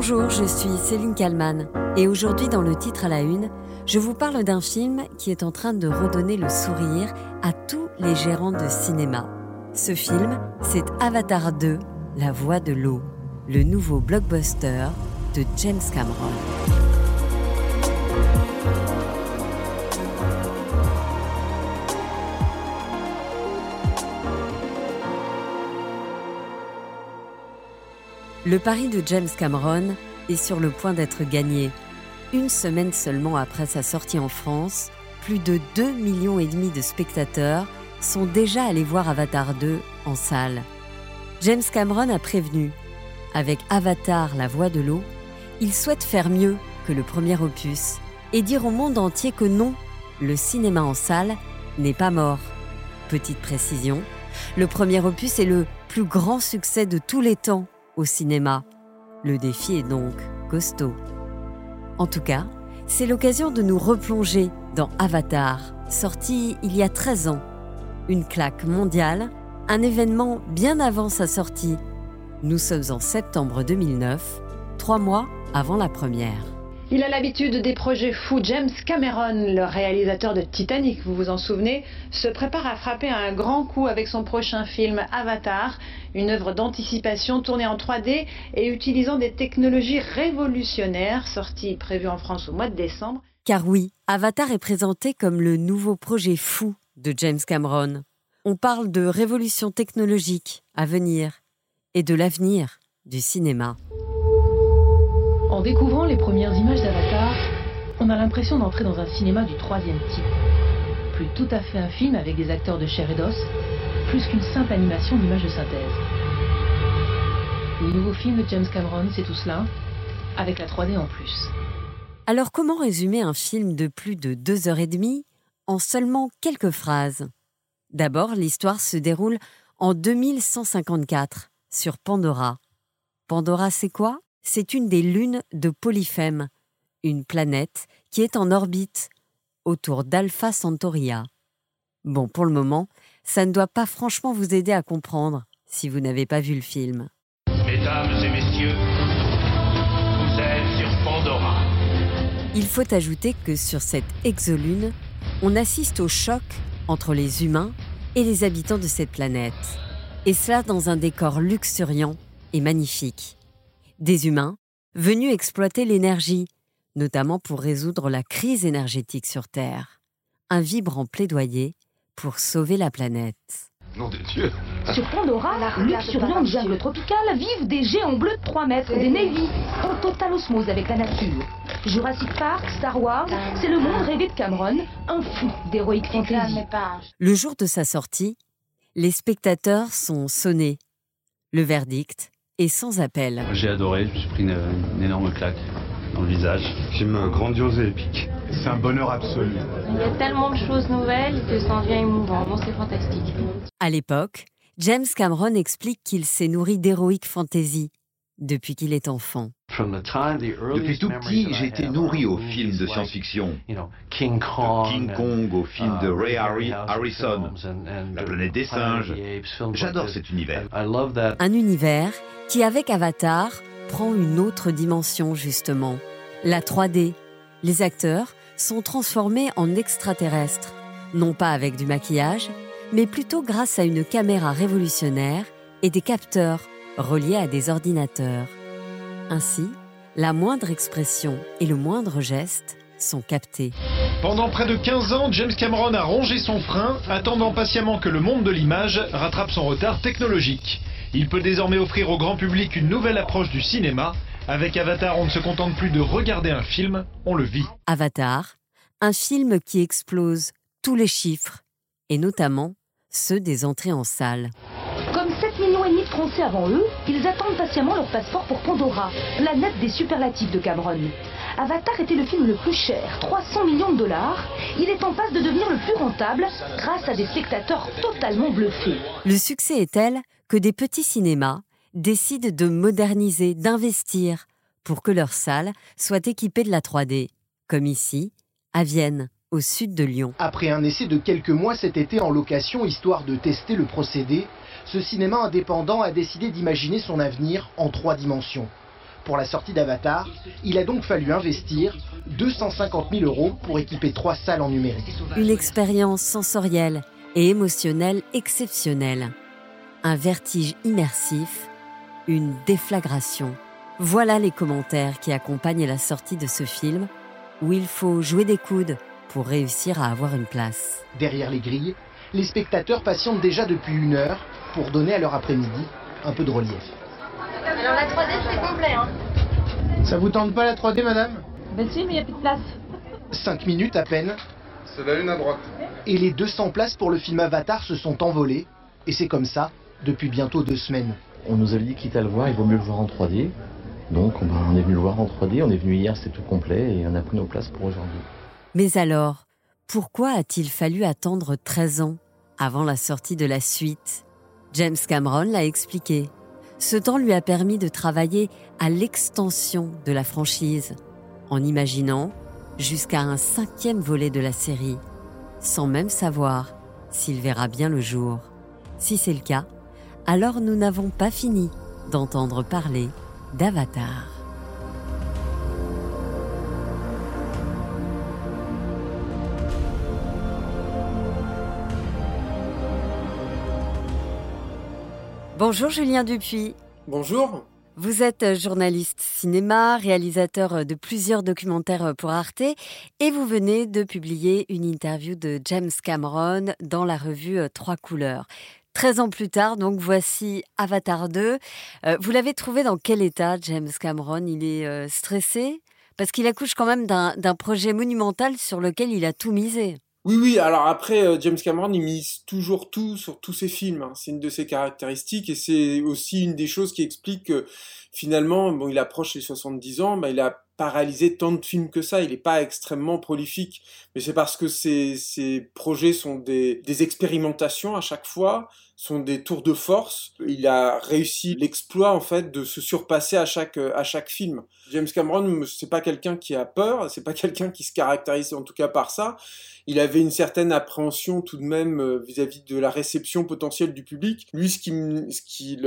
Bonjour, je suis Céline Kalman et aujourd'hui dans le titre à la une, je vous parle d'un film qui est en train de redonner le sourire à tous les gérants de cinéma. Ce film, c'est Avatar 2, La voix de l'eau, le nouveau blockbuster de James Cameron. Le pari de James Cameron est sur le point d'être gagné. Une semaine seulement après sa sortie en France, plus de 2 millions et demi de spectateurs sont déjà allés voir Avatar 2 en salle. James Cameron a prévenu, avec Avatar la voix de l'eau, il souhaite faire mieux que le premier opus et dire au monde entier que non, le cinéma en salle n'est pas mort. Petite précision, le premier opus est le plus grand succès de tous les temps au cinéma. Le défi est donc costaud. En tout cas, c'est l'occasion de nous replonger dans Avatar, sorti il y a 13 ans. Une claque mondiale, un événement bien avant sa sortie. Nous sommes en septembre 2009, trois mois avant la première. Il a l'habitude des projets fous. James Cameron, le réalisateur de Titanic, vous vous en souvenez, se prépare à frapper un grand coup avec son prochain film Avatar, une œuvre d'anticipation tournée en 3D et utilisant des technologies révolutionnaires, sortie prévue en France au mois de décembre. Car oui, Avatar est présenté comme le nouveau projet fou de James Cameron. On parle de révolution technologique à venir et de l'avenir du cinéma. En découvrant les premières images d'Avatar, on a l'impression d'entrer dans un cinéma du troisième type. Plus tout à fait un film avec des acteurs de chair et d'os, plus qu'une simple animation d'images de synthèse. Le nouveau film de James Cameron, c'est tout cela, avec la 3D en plus. Alors comment résumer un film de plus de deux heures et demie en seulement quelques phrases? D'abord, l'histoire se déroule en 2154 sur Pandora. Pandora, c'est quoi? C'est une des lunes de Polyphème, une planète qui est en orbite autour d'Alpha Centauria. Bon, pour le moment, ça ne doit pas franchement vous aider à comprendre si vous n'avez pas vu le film. Mesdames et messieurs, vous êtes sur Pandora. Il faut ajouter que sur cette exolune, on assiste au choc entre les humains et les habitants de cette planète. Et cela dans un décor luxuriant et magnifique des humains venus exploiter l'énergie, notamment pour résoudre la crise énergétique sur Terre. Un vibrant plaidoyer pour sauver la planète. Nom de Dieu Sur Pandora, luxuriante jungle tropicale, vivent des géants bleus de 3 mètres, des Navy, en totale osmose avec la nature. Jurassic Park, Star Wars, c'est le monde rêvé de Cameron, un fou d'héroïque fantasy. Le jour de sa sortie, les spectateurs sont sonnés. Le verdict et sans appel. J'ai adoré, je me suis pris une, une énorme claque dans le visage. Film grandiose et épique. C'est un bonheur absolu. Il y a tellement de choses nouvelles que ça en devient émouvant. Bon, c'est fantastique. À l'époque, James Cameron explique qu'il s'est nourri d'héroïque fantasy depuis qu'il est enfant. Depuis tout petit, j'ai été nourri aux films de science-fiction. King Kong, au film de Ray Harrison, La planète des singes. J'adore cet univers. Un univers qui, avec Avatar, prend une autre dimension justement. La 3D. Les acteurs sont transformés en extraterrestres, non pas avec du maquillage, mais plutôt grâce à une caméra révolutionnaire et des capteurs reliés à des ordinateurs. Ainsi, la moindre expression et le moindre geste sont captés. Pendant près de 15 ans, James Cameron a rongé son frein, attendant patiemment que le monde de l'image rattrape son retard technologique. Il peut désormais offrir au grand public une nouvelle approche du cinéma. Avec Avatar, on ne se contente plus de regarder un film, on le vit. Avatar, un film qui explose tous les chiffres, et notamment ceux des entrées en salle. Comme 7 millions et demi de Français avant eux, ils attendent patiemment leur passeport pour Pandora, planète des superlatifs de Cameron. Avatar était le film le plus cher, 300 millions de dollars. Il est en passe de devenir le plus rentable grâce à des spectateurs totalement bluffés. Le succès est tel que des petits cinémas décident de moderniser, d'investir pour que leurs salles soient équipées de la 3D, comme ici, à Vienne, au sud de Lyon. Après un essai de quelques mois cet été en location, histoire de tester le procédé, ce cinéma indépendant a décidé d'imaginer son avenir en trois dimensions. pour la sortie d'Avatar, il a donc fallu investir 250 000 euros pour équiper trois salles en numérique. Une expérience sensorielle et émotionnelle exceptionnelle. Un vertige immersif, une déflagration. Voilà les commentaires qui accompagnent la sortie de ce film, où il faut jouer des coudes pour réussir à avoir une place. Derrière les grilles, les spectateurs patientent déjà depuis une heure pour donner à leur après-midi un peu de relief. Alors la 3D c'est complet hein Ça vous tente pas la 3D madame? Ben si mais il n'y a plus de place. 5 minutes à peine. C'est la une à droite. Et les 200 places pour le film Avatar se sont envolées. Et c'est comme ça depuis bientôt deux semaines. On nous a dit quitte à le voir, il vaut mieux le voir en 3D. Donc on est venu le voir en 3D, on est venu hier, c'était tout complet et on a pris nos places pour aujourd'hui. Mais alors, pourquoi a-t-il fallu attendre 13 ans avant la sortie de la suite? James Cameron l'a expliqué. Ce temps lui a permis de travailler à l'extension de la franchise, en imaginant jusqu'à un cinquième volet de la série, sans même savoir s'il verra bien le jour. Si c'est le cas, alors nous n'avons pas fini d'entendre parler d'Avatar. Bonjour Julien Dupuis. Bonjour. Vous êtes journaliste cinéma, réalisateur de plusieurs documentaires pour Arte et vous venez de publier une interview de James Cameron dans la revue Trois couleurs. 13 ans plus tard, donc voici Avatar 2. Euh, vous l'avez trouvé dans quel état, James Cameron? Il est euh, stressé? Parce qu'il accouche quand même d'un projet monumental sur lequel il a tout misé. Oui, oui, alors après, euh, James Cameron, il mise toujours tout sur tous ses films. Hein. C'est une de ses caractéristiques et c'est aussi une des choses qui explique que finalement, bon, il approche les 70 ans, bah, il a pas réalisé tant de films que ça, il n'est pas extrêmement prolifique, mais c'est parce que ses, ses projets sont des, des expérimentations à chaque fois, sont des tours de force. Il a réussi l'exploit en fait de se surpasser à chaque à chaque film. James Cameron, c'est pas quelqu'un qui a peur, c'est pas quelqu'un qui se caractérise en tout cas par ça. Il avait une certaine appréhension tout de même euh, vis-à-vis de la réception potentielle du public. Lui, ce qui, ce qui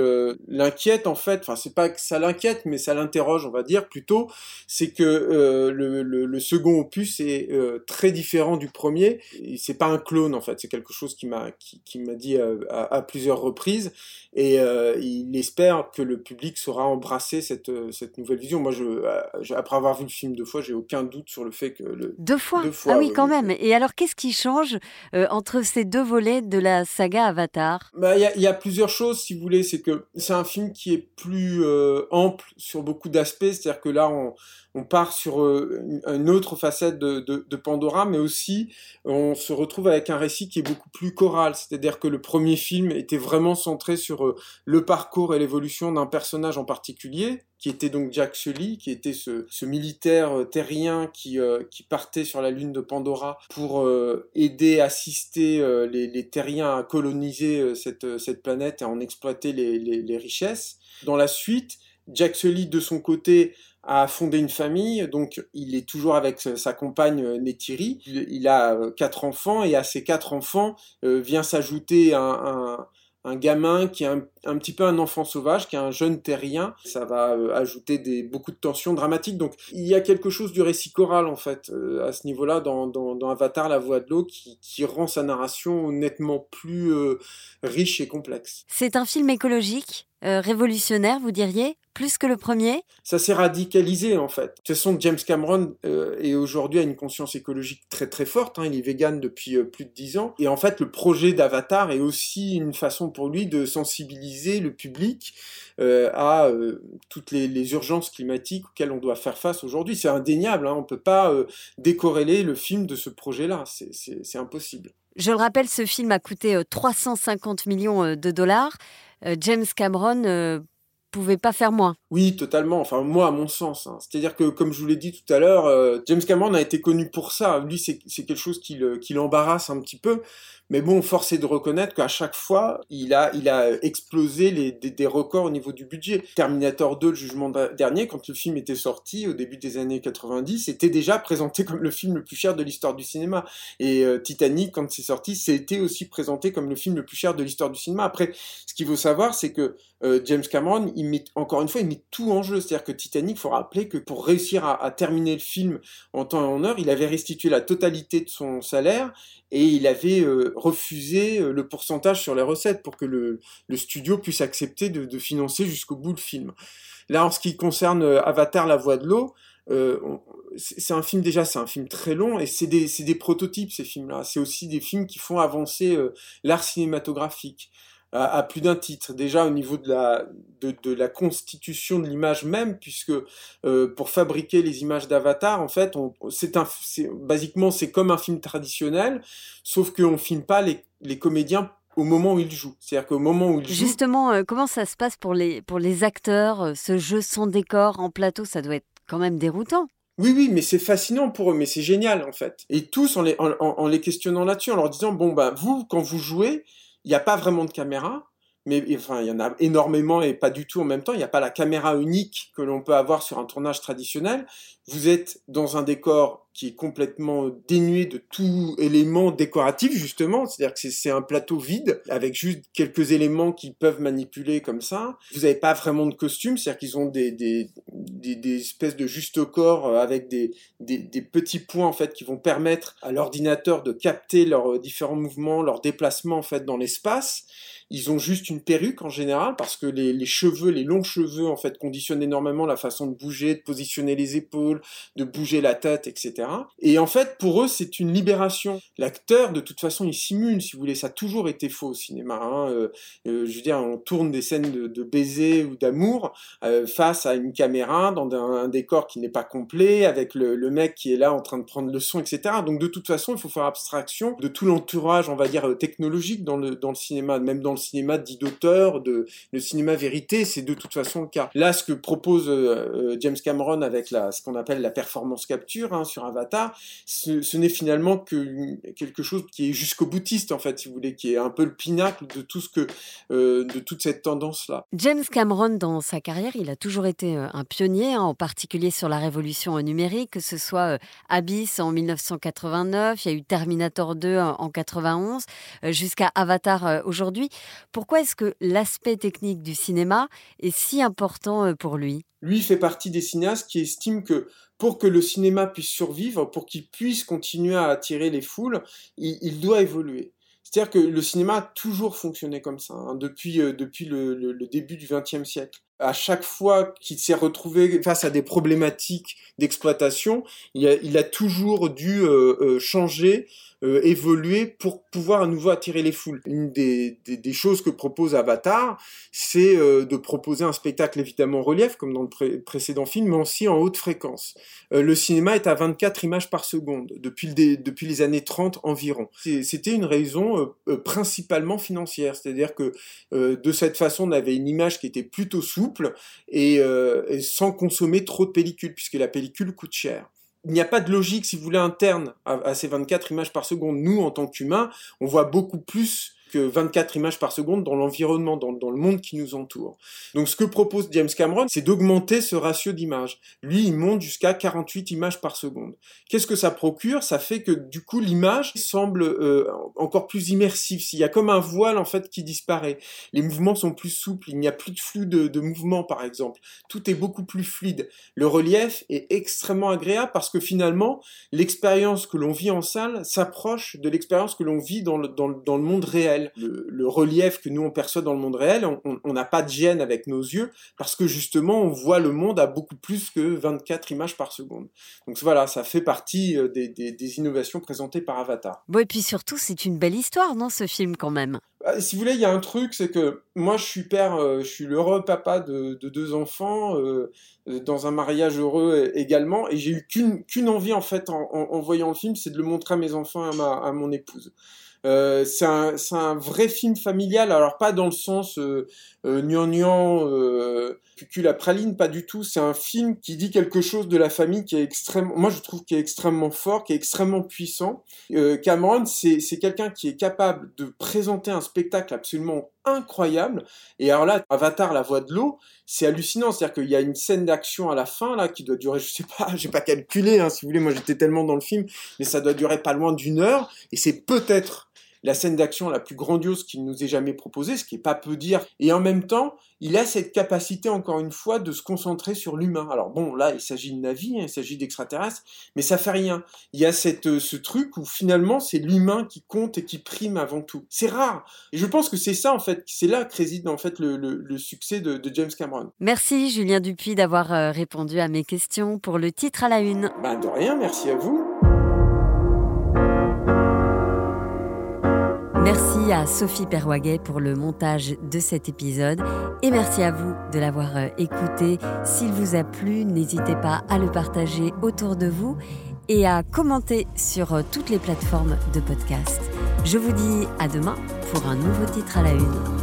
l'inquiète en fait, enfin c'est pas que ça l'inquiète, mais ça l'interroge, on va dire plutôt, c'est que euh, le, le, second opus est euh, très différent du premier. C'est pas un clone en fait, c'est quelque chose qui m'a qui m'a dit à, à, plusieurs reprises et il espère que le public saura embrasser cette cette nouvelle vision. Moi, je, après avoir vu le film deux fois, j'ai aucun doute sur le fait que le deux fois, deux fois ah oui, quand même. Et alors qu'est-ce qui change euh, entre ces deux volets de la saga Avatar? Bah, Il bah, y, y, a plusieurs choses, si vous voulez. C'est que c'est un film qui est plus euh, ample sur beaucoup d'aspects. C'est-à-dire que là, on, on part sur euh, une autre facette de, de, de, Pandora, mais aussi on se retrouve avec un récit qui est beaucoup plus choral. C'est-à-dire que le premier film était vraiment centré sur le parcours et l'évolution d'un personnage en particulier, qui était donc Jack Sully, qui était ce, militaire terrien qui, qui partait sur la lune de Pandora pour euh, aider, assister euh, les, terriens à coloniser euh, cette, planète et à en exploiter les, les richesses. Dans la suite, Jack Sully, de son côté, a fondé une famille, donc il est toujours avec sa compagne Neytiri. Il, a quatre enfants et à ces quatre enfants vient s'ajouter un, un, un gamin qui est un, un, petit peu un enfant sauvage, qui est un jeune terrien. Ça va euh, ajouter des, beaucoup de tensions dramatiques. Donc il y a quelque chose du récit choral en fait euh, à ce niveau-là dans, dans, dans, Avatar, la voix de l'eau, qui, qui, rend sa narration nettement plus euh, riche et complexe. C'est un film écologique, révolutionnaire, vous diriez plus que le premier? Ça s'est radicalisé en fait. De toute façon, James Cameron euh, est aujourd'hui à une conscience écologique très très forte. Hein. Il est vegan depuis euh, plus de dix ans. Et en fait, le projet d'Avatar est aussi une façon pour lui de sensibiliser le public euh, à euh, toutes les, urgences climatiques auxquelles on doit faire face aujourd'hui. C'est indéniable. Hein. On ne peut pas euh, décorréler le film de ce projet-là. C'est impossible. Je le rappelle, ce film a coûté 350 millions de dollars. James Cameron pouvait pas faire moins. Oui, totalement. Enfin, moi, à mon sens. Hein. C'est-à-dire que, comme je vous l'ai dit tout à l'heure, euh, James Cameron a été connu pour ça. Lui, c'est quelque chose qui l'embarrasse un petit peu. Mais bon, force est de reconnaître qu'à chaque fois, il a, a explosé des, records au niveau du budget. Terminator 2, le jugement dernier, quand le film était sorti au début des années 90, c'était déjà présenté comme le film le plus cher de l'histoire du cinéma. Et euh, Titanic, quand c'est sorti, c'était aussi présenté comme le film le plus cher de l'histoire du cinéma. Après, ce qu'il faut savoir, c'est que euh, James Cameron, encore une fois, il met tout en jeu. C'est-à-dire que Titanic, il faut rappeler que pour réussir à, terminer le film en temps et en heure, il avait restitué la totalité de son salaire et il avait euh, refusé euh, le pourcentage sur les recettes pour que le, studio puisse accepter de, financer jusqu'au bout le film. Là, en ce qui concerne euh, Avatar, la voix de l'eau, c'est un film déjà, c'est un film très long et c'est des, des, prototypes ces films-là. C'est aussi des films qui font avancer l'art cinématographique à, plus d'un titre. Déjà au niveau de la, de, la constitution de l'image même, puisque euh, pour fabriquer les images d'Avatar, en fait, c'est un, basiquement c'est comme un film traditionnel, sauf qu'on filme pas les, les comédiens au moment où ils jouent. C'est-à-dire qu'au moment où ils jouent... Justement, euh, comment ça se passe pour les, pour les acteurs euh, Ce jeu sans décor en plateau, ça doit être quand même déroutant. Oui, oui, mais c'est fascinant pour eux, mais c'est génial en fait. Et tous en les, en, en les questionnant là-dessus, en leur disant, bon, bah, vous, quand vous jouez, il n'y a pas vraiment de caméra, mais enfin, il y en a énormément et pas du tout en même temps. Il n'y a pas la caméra unique que l'on peut avoir sur un tournage traditionnel. Vous êtes dans un décor qui est complètement dénué de tout élément décoratif, justement. C'est-à-dire que c'est un plateau vide, avec juste quelques éléments qu'ils peuvent manipuler comme ça. Vous n'avez pas vraiment de costume, c'est-à-dire qu'ils ont des, espèces de juste corps euh, avec des, petits points, en fait, qui vont permettre à l'ordinateur de capter leurs différents mouvements, leurs déplacements, en fait, dans l'espace. Ils ont juste une perruque en général parce que les, les, cheveux, les longs cheveux en fait conditionnent énormément la façon de bouger, de positionner les épaules, de bouger la tête, etc. Et en fait, pour eux, c'est une libération. L'acteur, de toute façon, il simule, si vous voulez. Ça a toujours été faux au cinéma. Hein. Euh, euh, je veux dire, on tourne des scènes de, de baiser ou d'amour euh, face à une caméra dans un, décor qui n'est pas complet, avec le, mec qui est là en train de prendre le son, etc. Donc, de toute façon, il faut faire abstraction de tout l'entourage, on va dire, technologique dans le, cinéma, même dans le cinéma dit d'auteur, de le cinéma vérité, c'est de toute façon le cas. Là, ce que propose James Cameron avec ce qu'on appelle la performance capture hein, sur Avatar, ce, n'est finalement que quelque chose qui est jusqu'au boutiste en fait, si vous voulez, qui est un peu le pinacle de tout ce que, euh, de toute cette tendance là. James Cameron, dans sa carrière, il a toujours été euh, un pionnier, hein, en particulier sur la révolution numérique, que ce soit euh, Abyss en 1989, il y a eu Terminator 2 en 91, jusqu'à Avatar aujourd'hui. Pourquoi est-ce que l'aspect technique du cinéma est si important pour lui? Lui fait partie des cinéastes qui estiment que pour que le cinéma puisse survivre, pour qu'il puisse continuer à attirer les foules, il, doit évoluer. C'est-à-dire que le cinéma a toujours fonctionné comme ça, hein, depuis, euh, depuis le, début du XXe siècle. À chaque fois qu'il s'est retrouvé face à des problématiques d'exploitation, il, a, toujours dû euh, euh, changer euh, évoluer pour pouvoir à nouveau attirer les foules. Une des, choses que propose Avatar, c'est de proposer un spectacle évidemment en relief, comme dans le précédent film, mais aussi en haute fréquence. Le cinéma est à 24 images par seconde, depuis les années 30 environ. C'était une raison principalement financière, c'est-à-dire que de cette façon, on avait une image qui était plutôt souple et, et sans consommer trop de pellicule, puisque la pellicule coûte cher il n'y a pas de logique, si vous voulez, interne à, ces 24 images par seconde. Nous, en tant qu'humains, on voit beaucoup plus que 24 images par seconde dans l'environnement, dans, le monde qui nous entoure. Donc ce que propose James Cameron, c'est d'augmenter ce ratio d'images. Lui, il monte jusqu'à 48 images par seconde. Qu'est-ce que ça procure? Ça fait que du coup, l'image semble euh, encore plus immersive. Il y a comme un voile en fait qui disparaît. Les mouvements sont plus souples, il n'y a plus de flux de, mouvement par exemple. Tout est beaucoup plus fluide. Le relief est extrêmement agréable parce que finalement, l'expérience que l'on vit en salle s'approche de l'expérience que l'on vit dans le monde réel le, relief que nous on perçoit dans le monde réel, on n'a pas de gêne avec nos yeux parce que justement on voit le monde à beaucoup plus que 24 images par seconde. Donc voilà, ça fait partie euh, des, innovations présentées par Avatar. Bon, et puis surtout, c'est une belle histoire, non, ce film quand même si vous voulez, il y a un truc, c'est que moi, je suis père, euh, je suis l'heureux papa de, deux enfants, euh, dans un mariage heureux également, et j'ai eu qu'une envie en fait en, voyant le film, c'est de le montrer à mes enfants à, à mon épouse. Euh, c'est un, vrai film familial, alors pas dans le sens euh, euh, gnangnan, euh, la praline, pas du tout. C'est un film qui dit quelque chose de la famille qui est extrêmement, moi je trouve qui est extrêmement fort, qui est extrêmement puissant. Euh, Cameron, c'est quelqu'un qui est capable de présenter un spectacle absolument incroyable. Et alors là, Avatar, la voix de l'eau, c'est hallucinant. C'est-à-dire qu'il y a une scène d'action à la fin là qui doit durer, je sais pas, j'ai pas calculé, hein, si vous voulez. Moi, j'étais tellement dans le film, mais ça doit durer pas loin d'une heure. Et c'est peut-être la scène d'action la plus grandiose qu'il nous ait jamais proposée, ce qui est pas peu dire. Et en même temps, il a cette capacité, encore une fois, de se concentrer sur l'humain. Alors bon, là, il s'agit de Navi, hein, il s'agit d'extraterrestres, mais ça fait rien. Il y a cette, euh, ce truc où finalement, c'est l'humain qui compte et qui prime avant tout. C'est rare. Et je pense que c'est ça, en fait, c'est là que réside, en fait, le, le, succès de, de, James Cameron. Merci, Julien Dupuis, d'avoir euh, répondu à mes questions pour le titre à la une. Ben, de rien, merci à vous. Merci à Sophie Perwaguet pour le montage de cet épisode et merci à vous de l'avoir euh, écouté. S'il vous a plu, n'hésitez pas à le partager autour de vous et à commenter sur euh, toutes les plateformes de podcast. Je vous dis à demain pour un nouveau titre à la une.